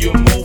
you move.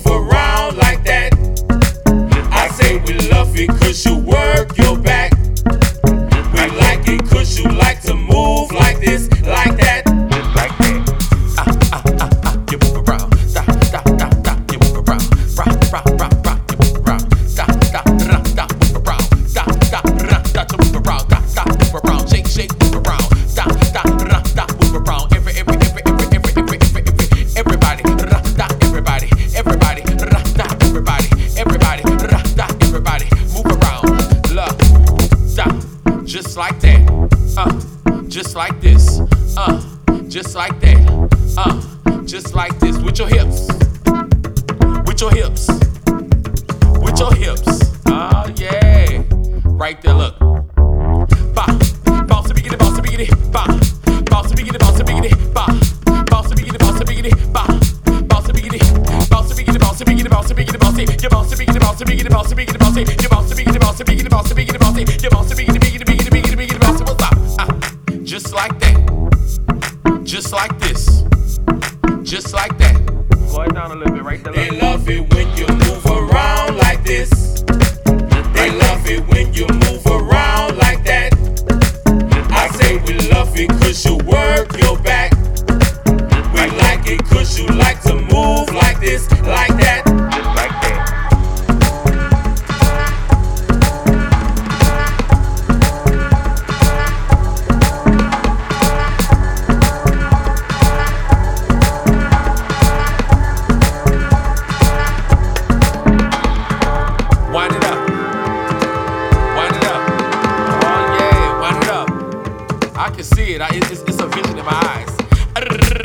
I can see it. I, it's, it's a vision in my eyes.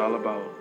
About.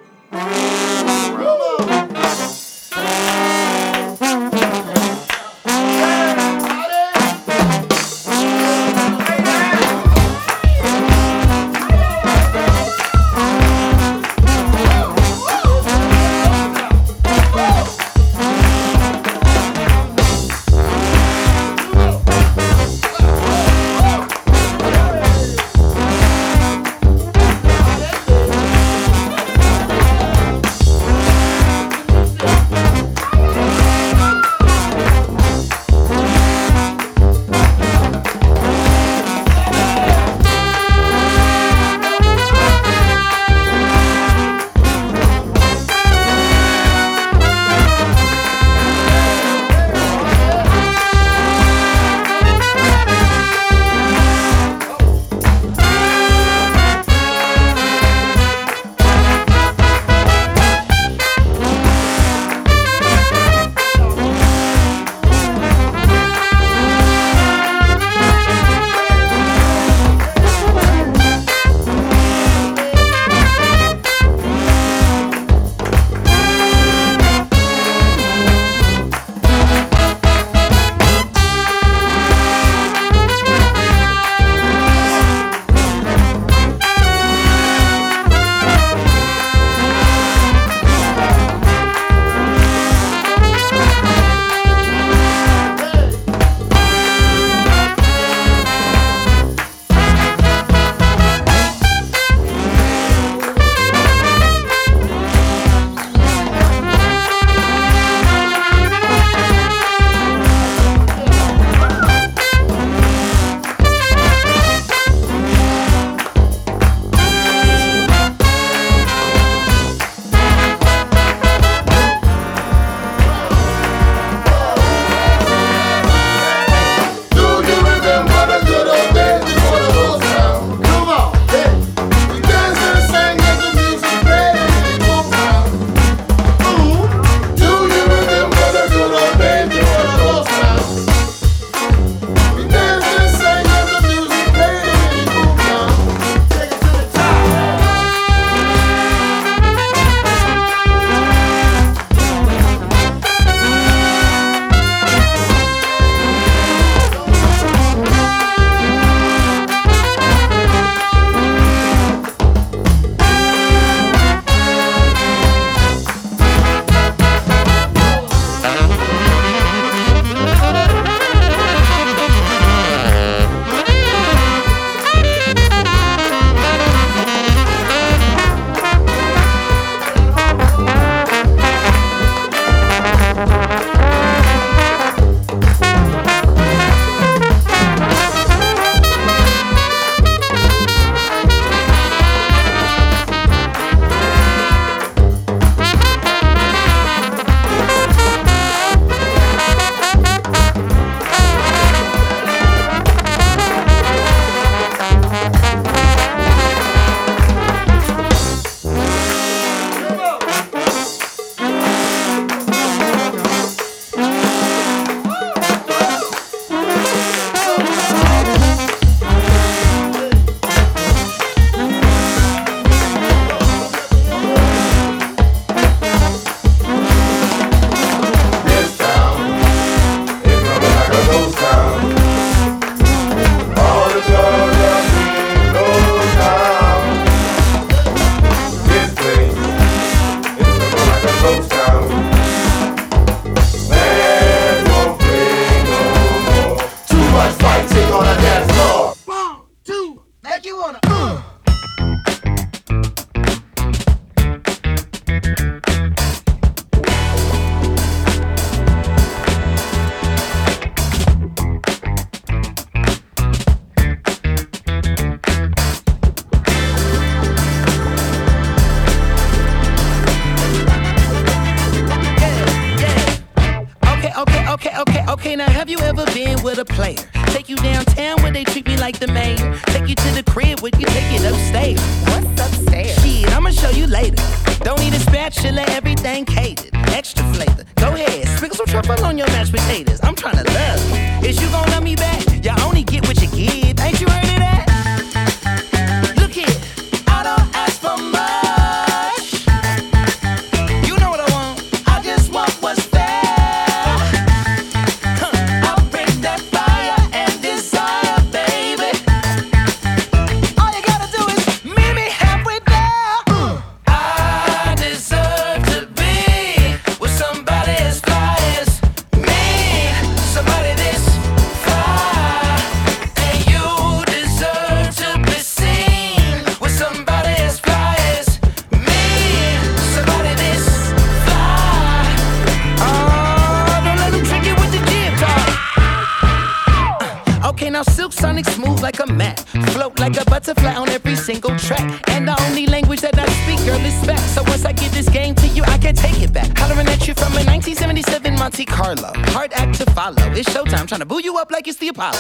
Float like a butterfly on every single track. And the only language that I speak, girl, is back. So once I give this game to you, I can't take it back. Hollering at you from a 1977 Monte Carlo. Hard act to follow. It's showtime, trying to boo you up like it's the Apollo.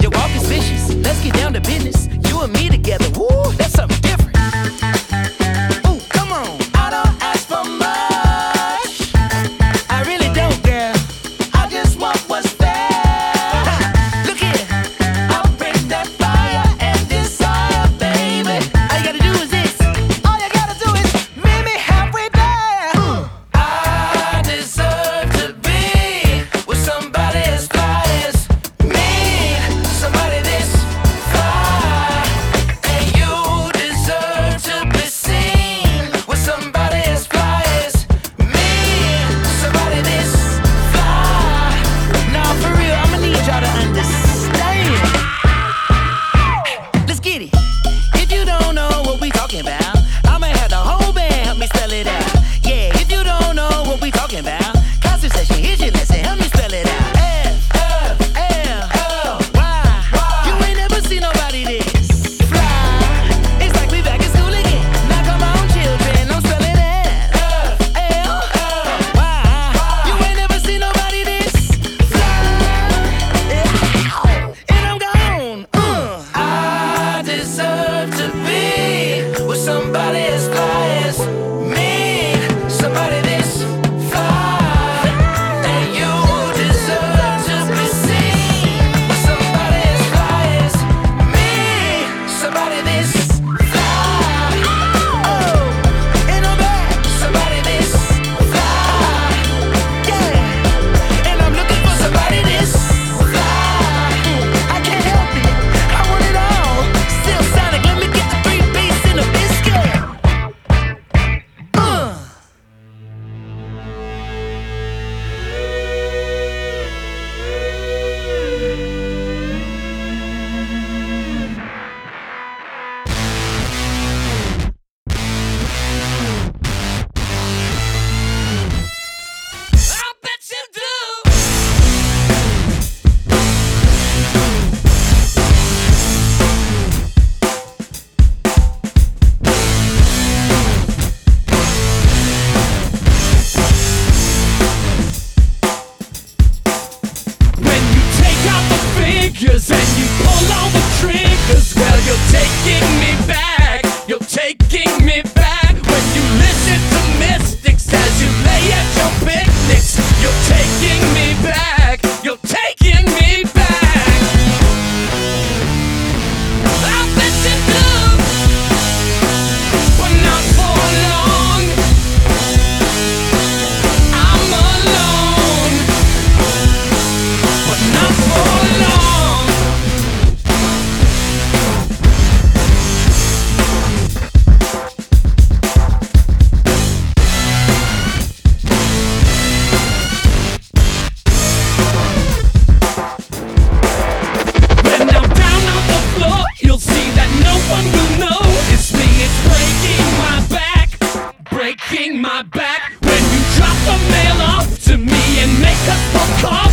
Your walk is vicious. Let's get down to business. You and me together. Woo, that's something different. breaking my back when you drop the mail off to me and make a phone call.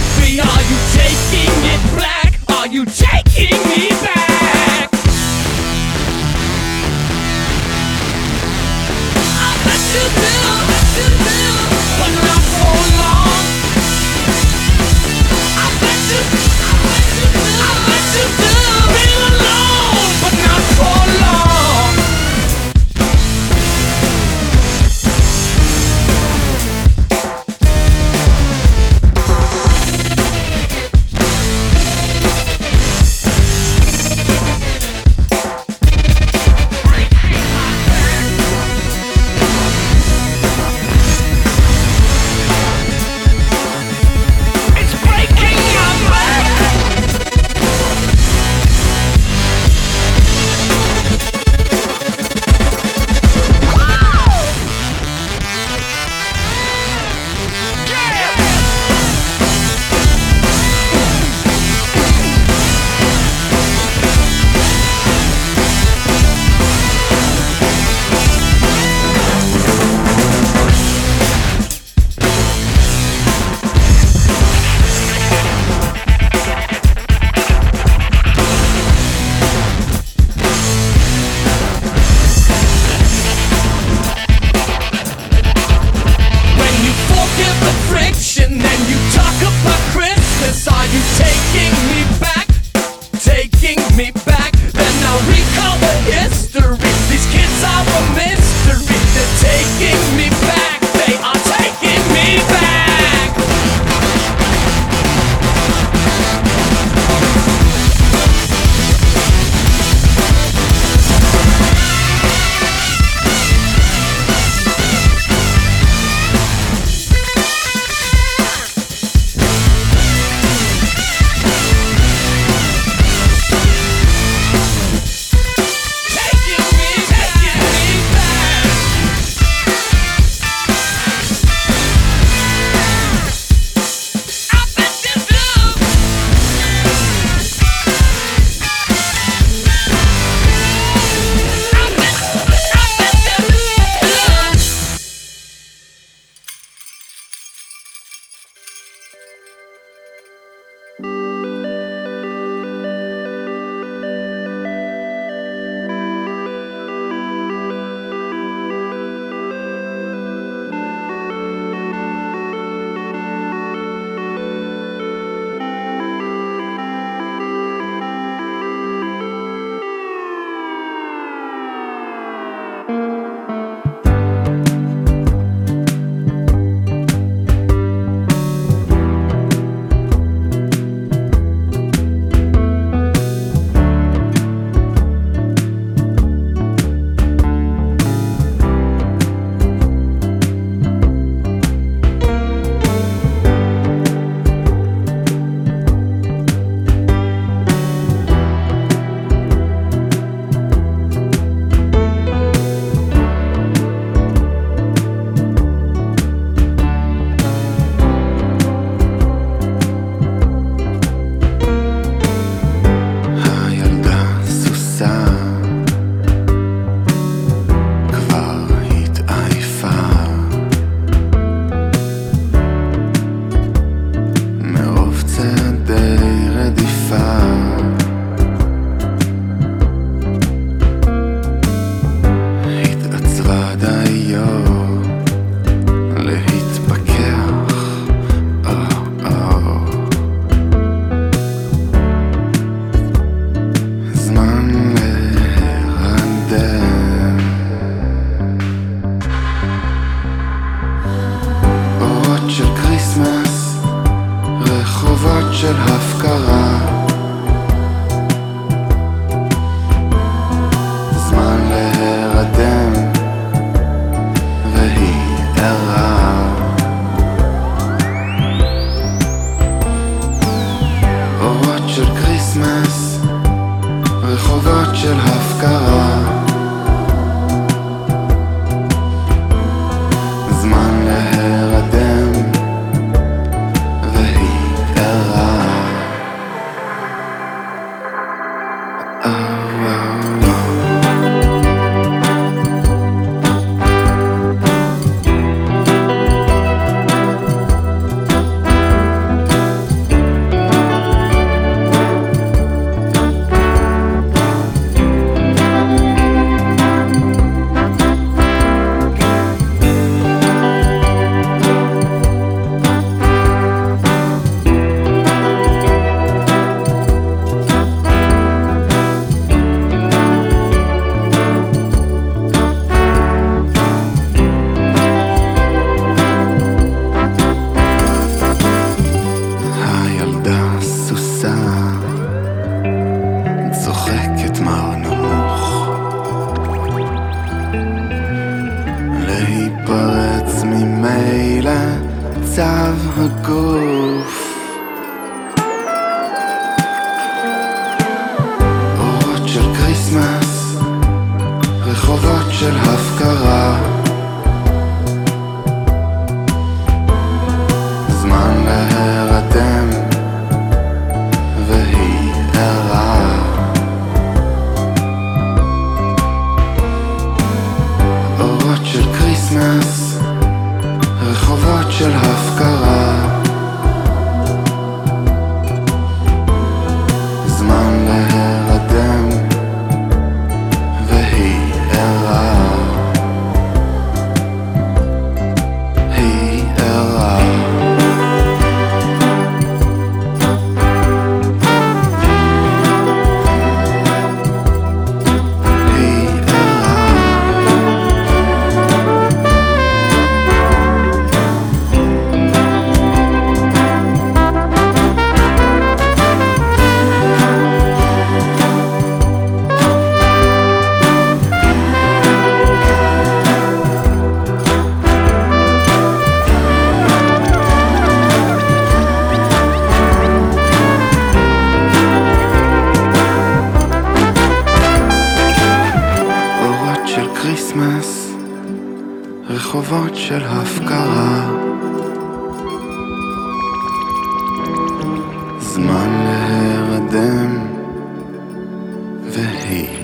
here.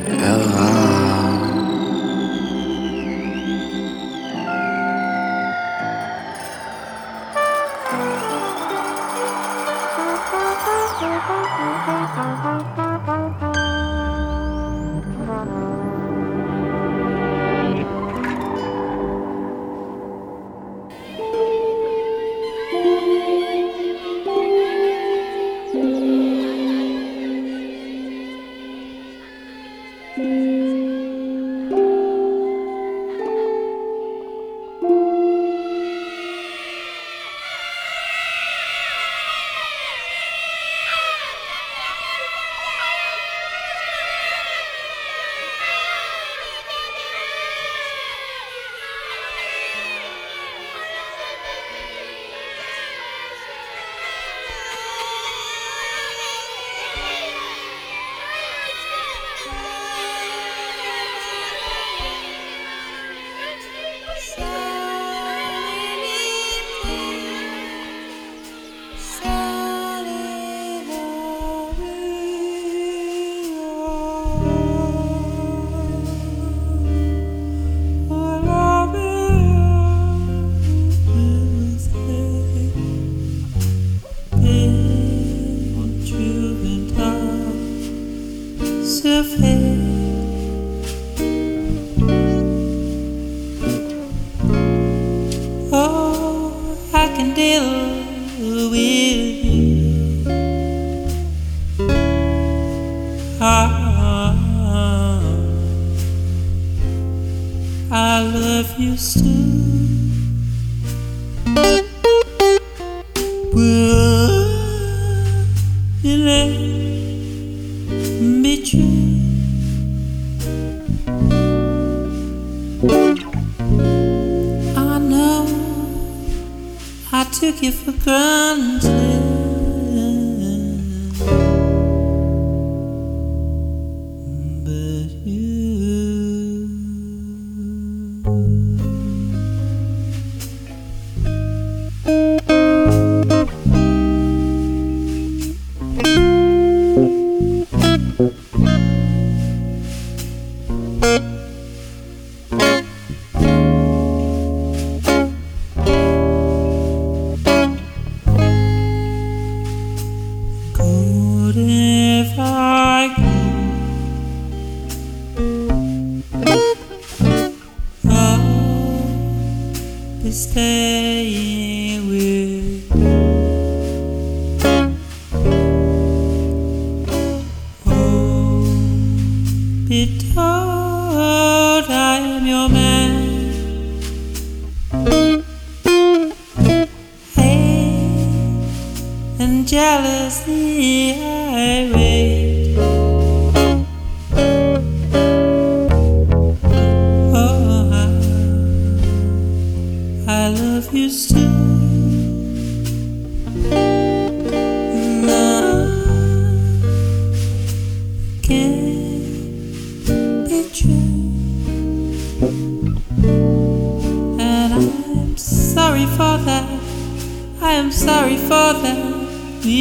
You still.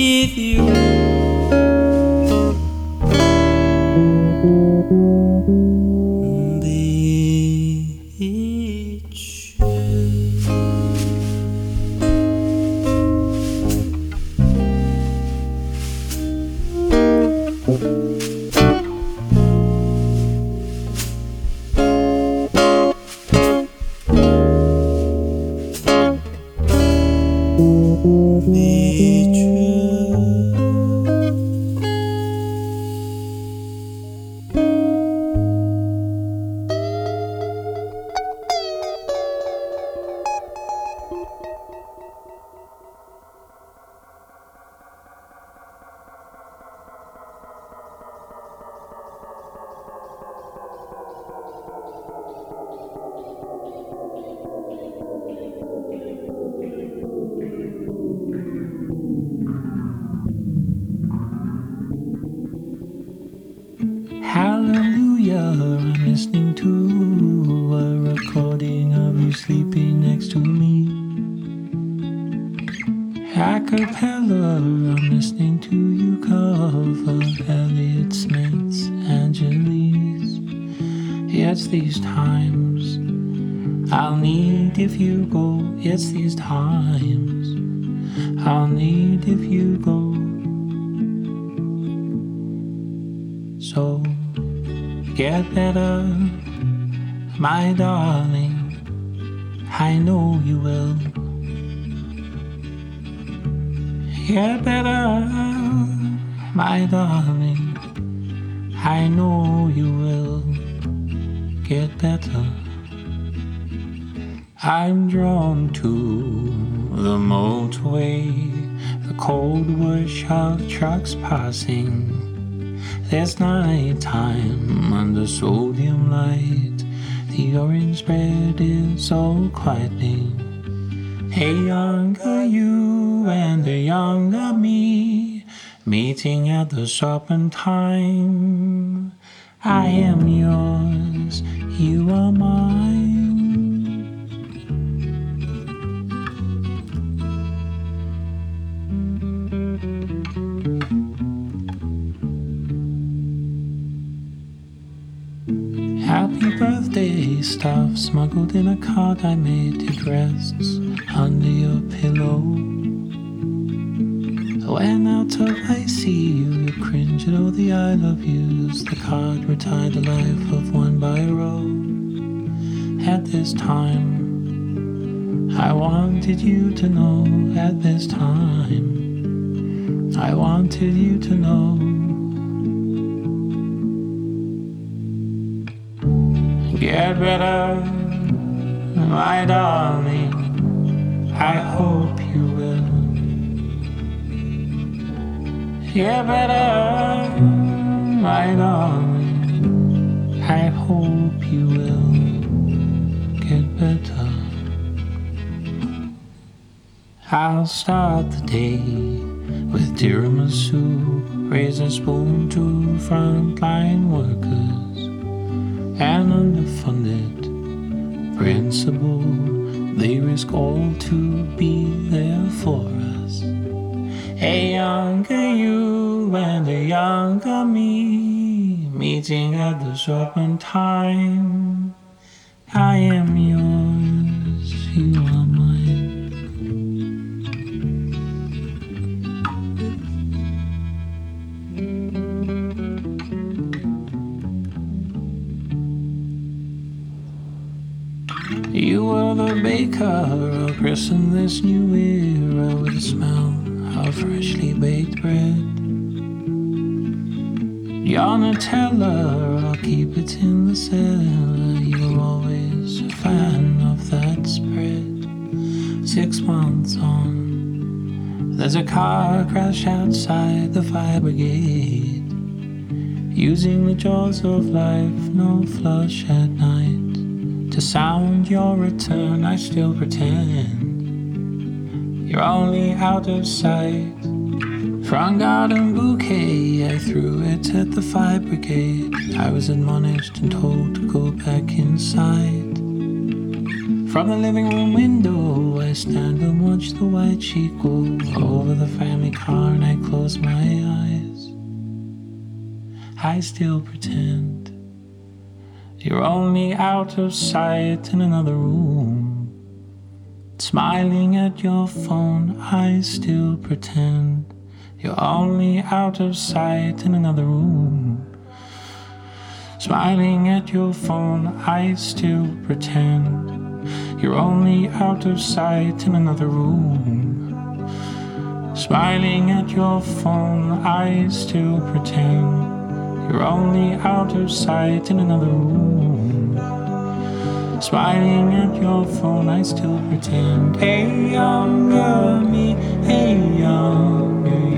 With you. Get better. I'm drawn to the motorway, the cold whoosh of trucks passing. There's night time under sodium light. The orange bread is so quieting. A younger you and a younger me meeting at the shop in time. I am yours, you are mine. Happy birthday stuff smuggled in a card I made. It rests under your pillow. When out of I see you, you cringe at all the I love yous. The card retired the life of one by a row. At this time, I wanted you to know. At this time, I wanted you to know. Get better, my darling. I hope you will. Better. I hope you will get better. I'll start the day with tiramisu, raise a spoon to frontline workers and underfunded principal. They risk all to be there for us. A younger you younger me meeting at the in time. I am yours, you are mine. You were the baker, I'll christen this new era with the smell of freshly baked bread. Your Nutella, I'll keep it in the cellar. You're always a fan of that spread. Six months on, there's a car crash outside the fire brigade. Using the jaws of life, no flush at night. To sound your return, I still pretend you're only out of sight. Front garden bouquet, I threw it at the fire brigade. I was admonished and told to go back inside. From the living room window, I stand and watch the white sheet go over the family car, and I close my eyes. I still pretend you're only out of sight in another room. Smiling at your phone, I still pretend you're only out of sight in another room. Smiling at your phone, I still pretend you're only out of sight in another room. Smiling at your phone, I still pretend you're only out of sight in another room. Smiling at your phone, I still pretend. Hey, younger me, hey, younger you.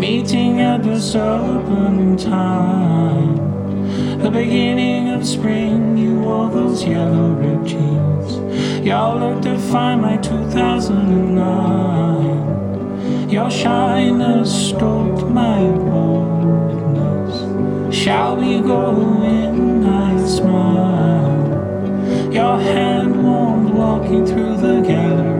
Meeting at the open time. The beginning of spring, you wore those yellow ripped jeans. Y'all looked to find my 2009. Your shyness stoked my boldness. Shall we go in? I smile. Your hand warmed walking through the gallery.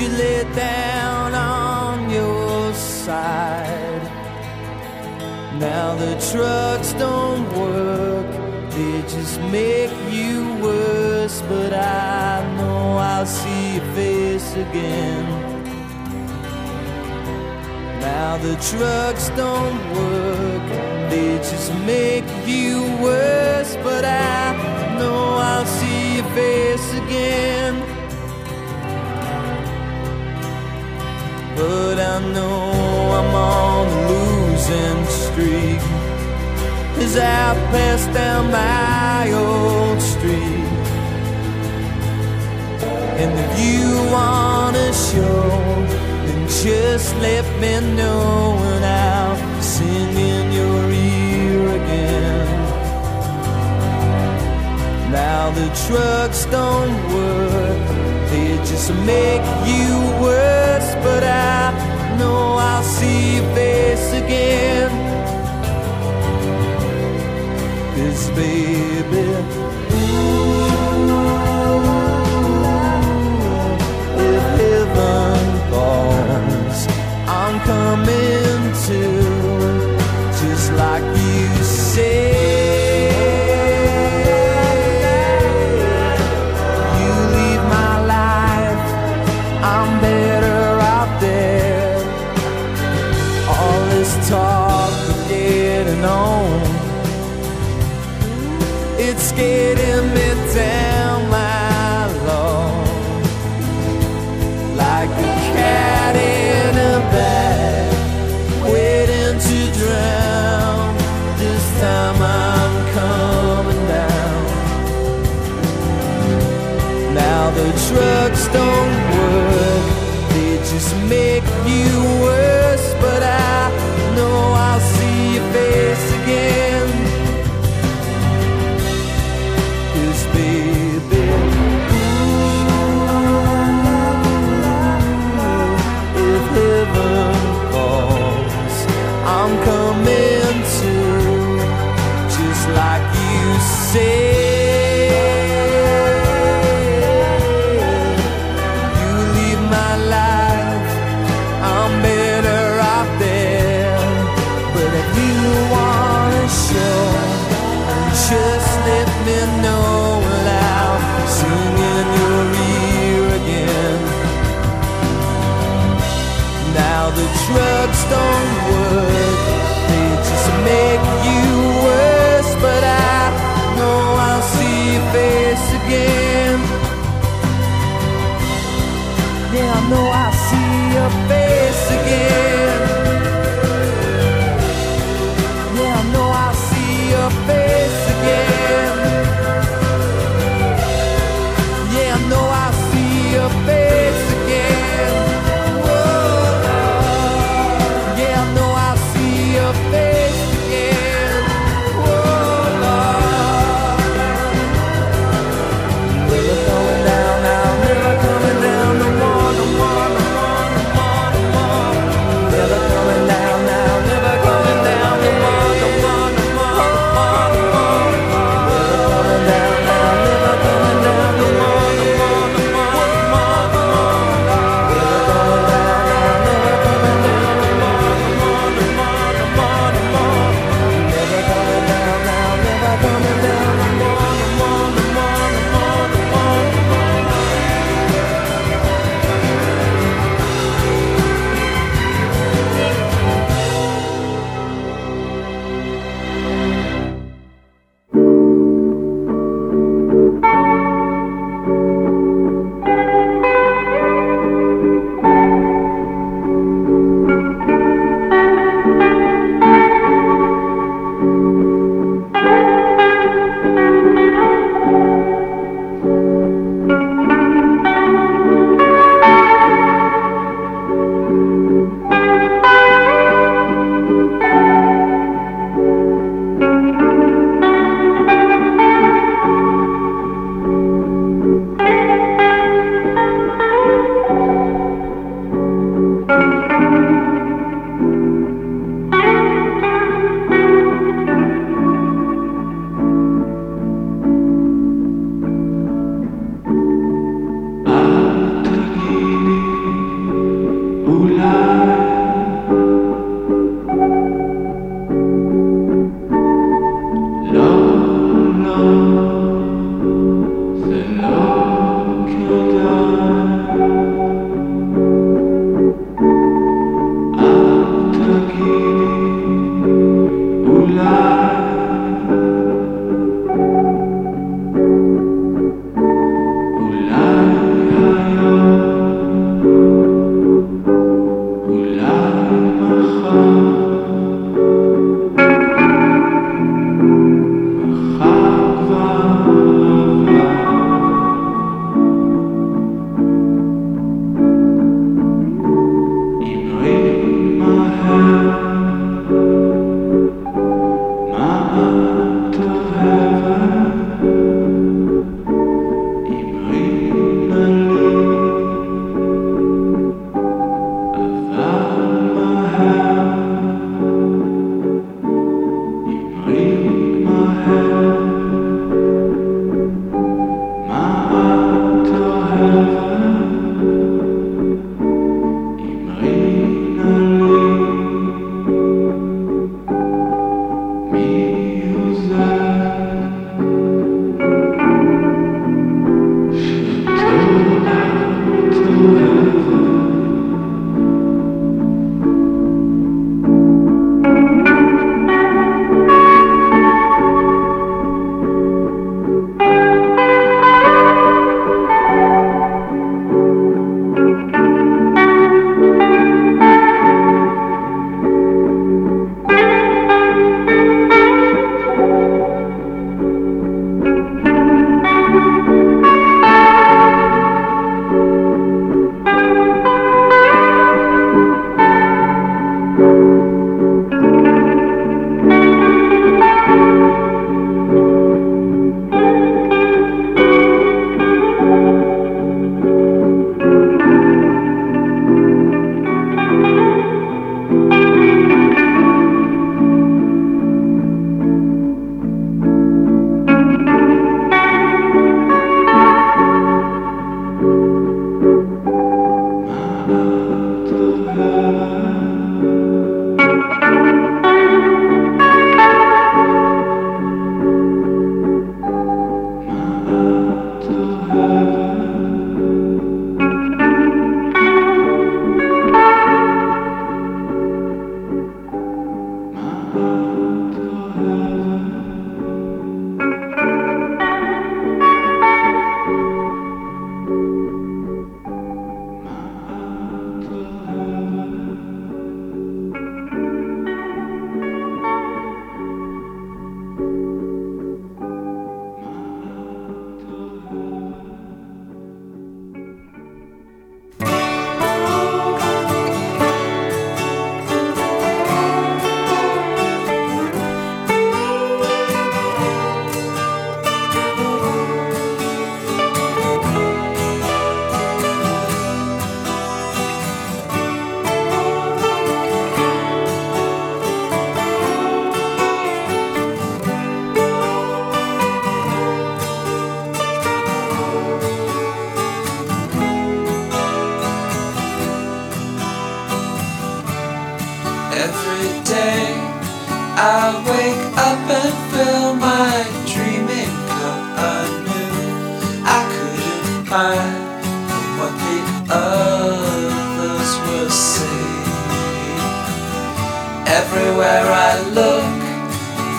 you lay down on your side. Now the trucks don't work, they just make you worse. But I know I'll see your face again. Now the trucks don't work, they just make you worse. But I know I'll see your face again. But I know I'm on a losing streak. As I pass down my old street And if you wanna show Then just let me know And I'll sing in your ear again. Now the trucks don't work just make you worse, but I know I'll see your face again. Cause baby, if heaven falls, I'm coming to, just like you say.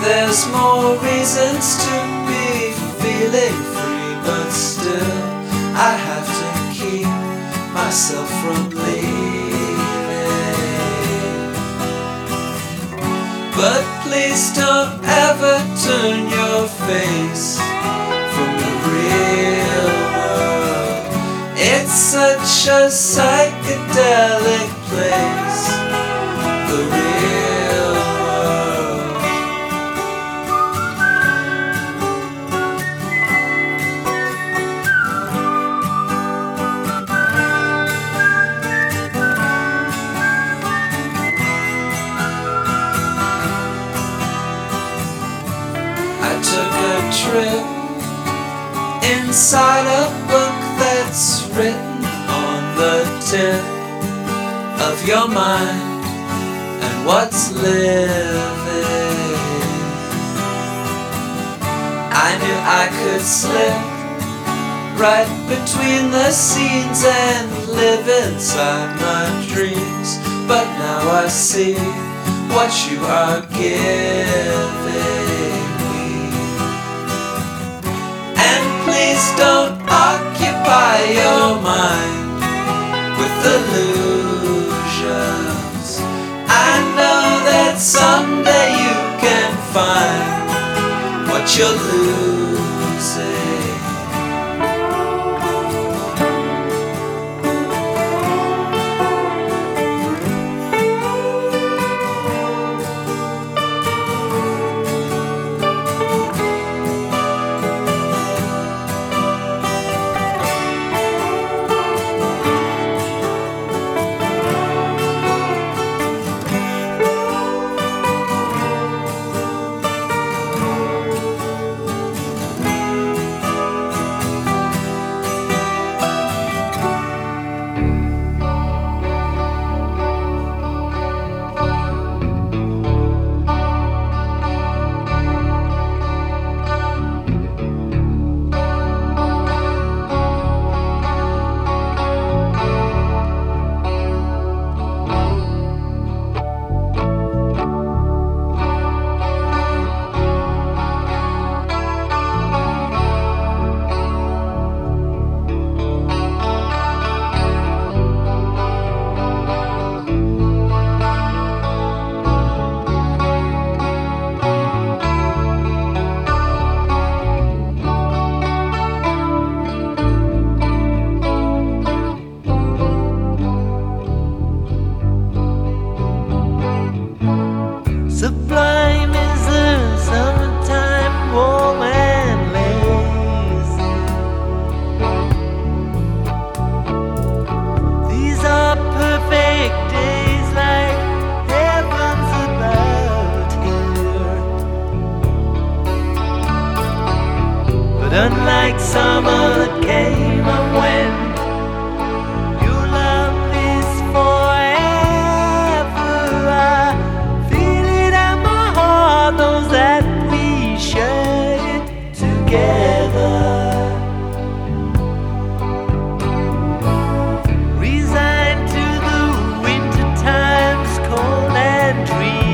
There's more reasons to be feeling free, but still I have to keep myself from leaving. But please don't ever turn your face from the real world. It's such a psychedelic place. The real trip. Inside a book that's written on the tip of your mind and what's living. I knew I could slip right between the scenes and live inside my dreams, but now I see what you are giving Please don't occupy your mind with illusions. I know that someday you can find what you're losing. dream.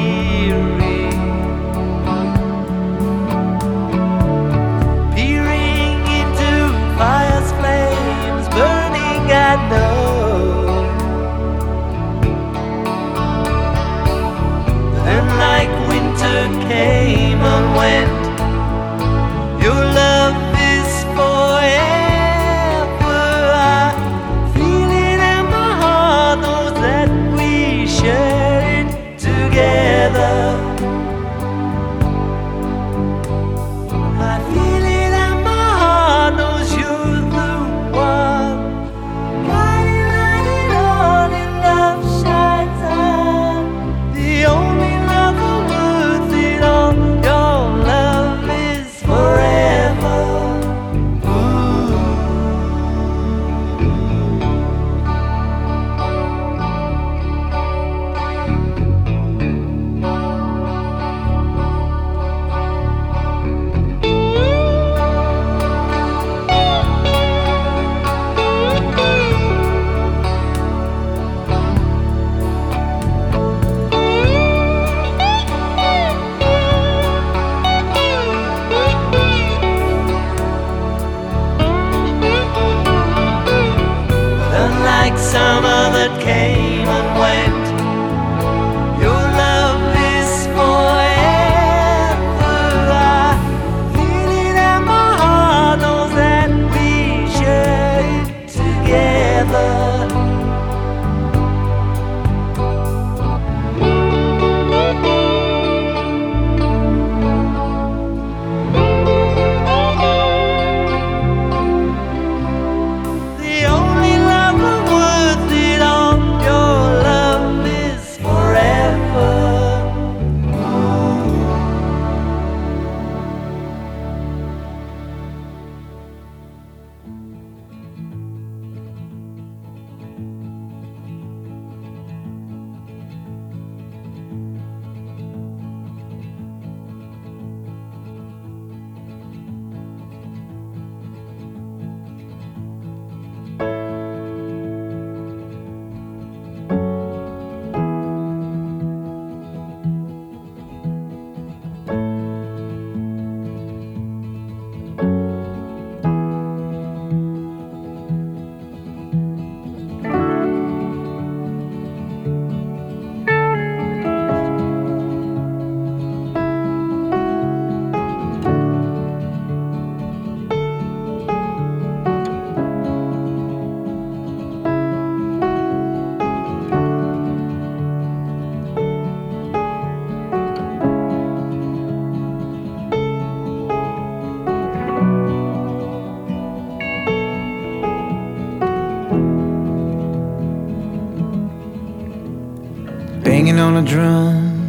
Drum.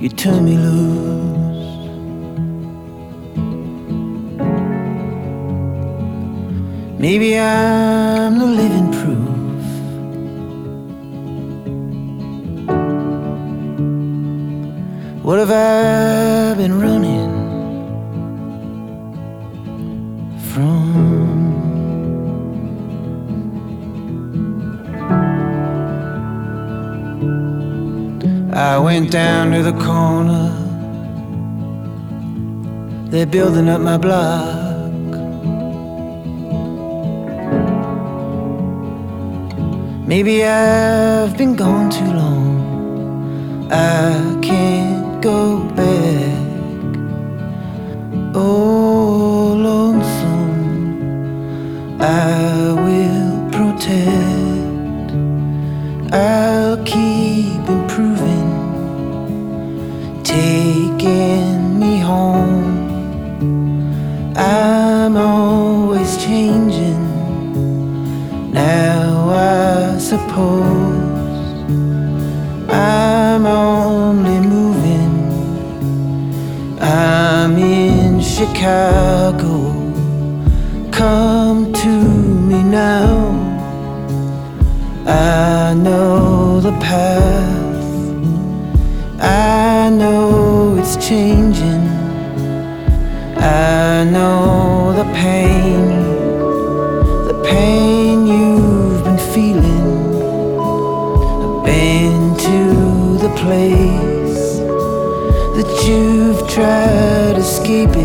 You turn me loose. I went down to the corner. They're building up my block. Maybe I've been gone too long. I can't go back. Oh, lonesome, I will protect. I'll suppose I'm only moving. I'm in Chicago. Come to me now. I know the path. I know it's changing. I know the pain, the pain place that you've tried escaping.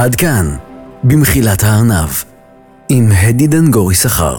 עד כאן, במחילת הארנב, עם הדי דנגורי שכר.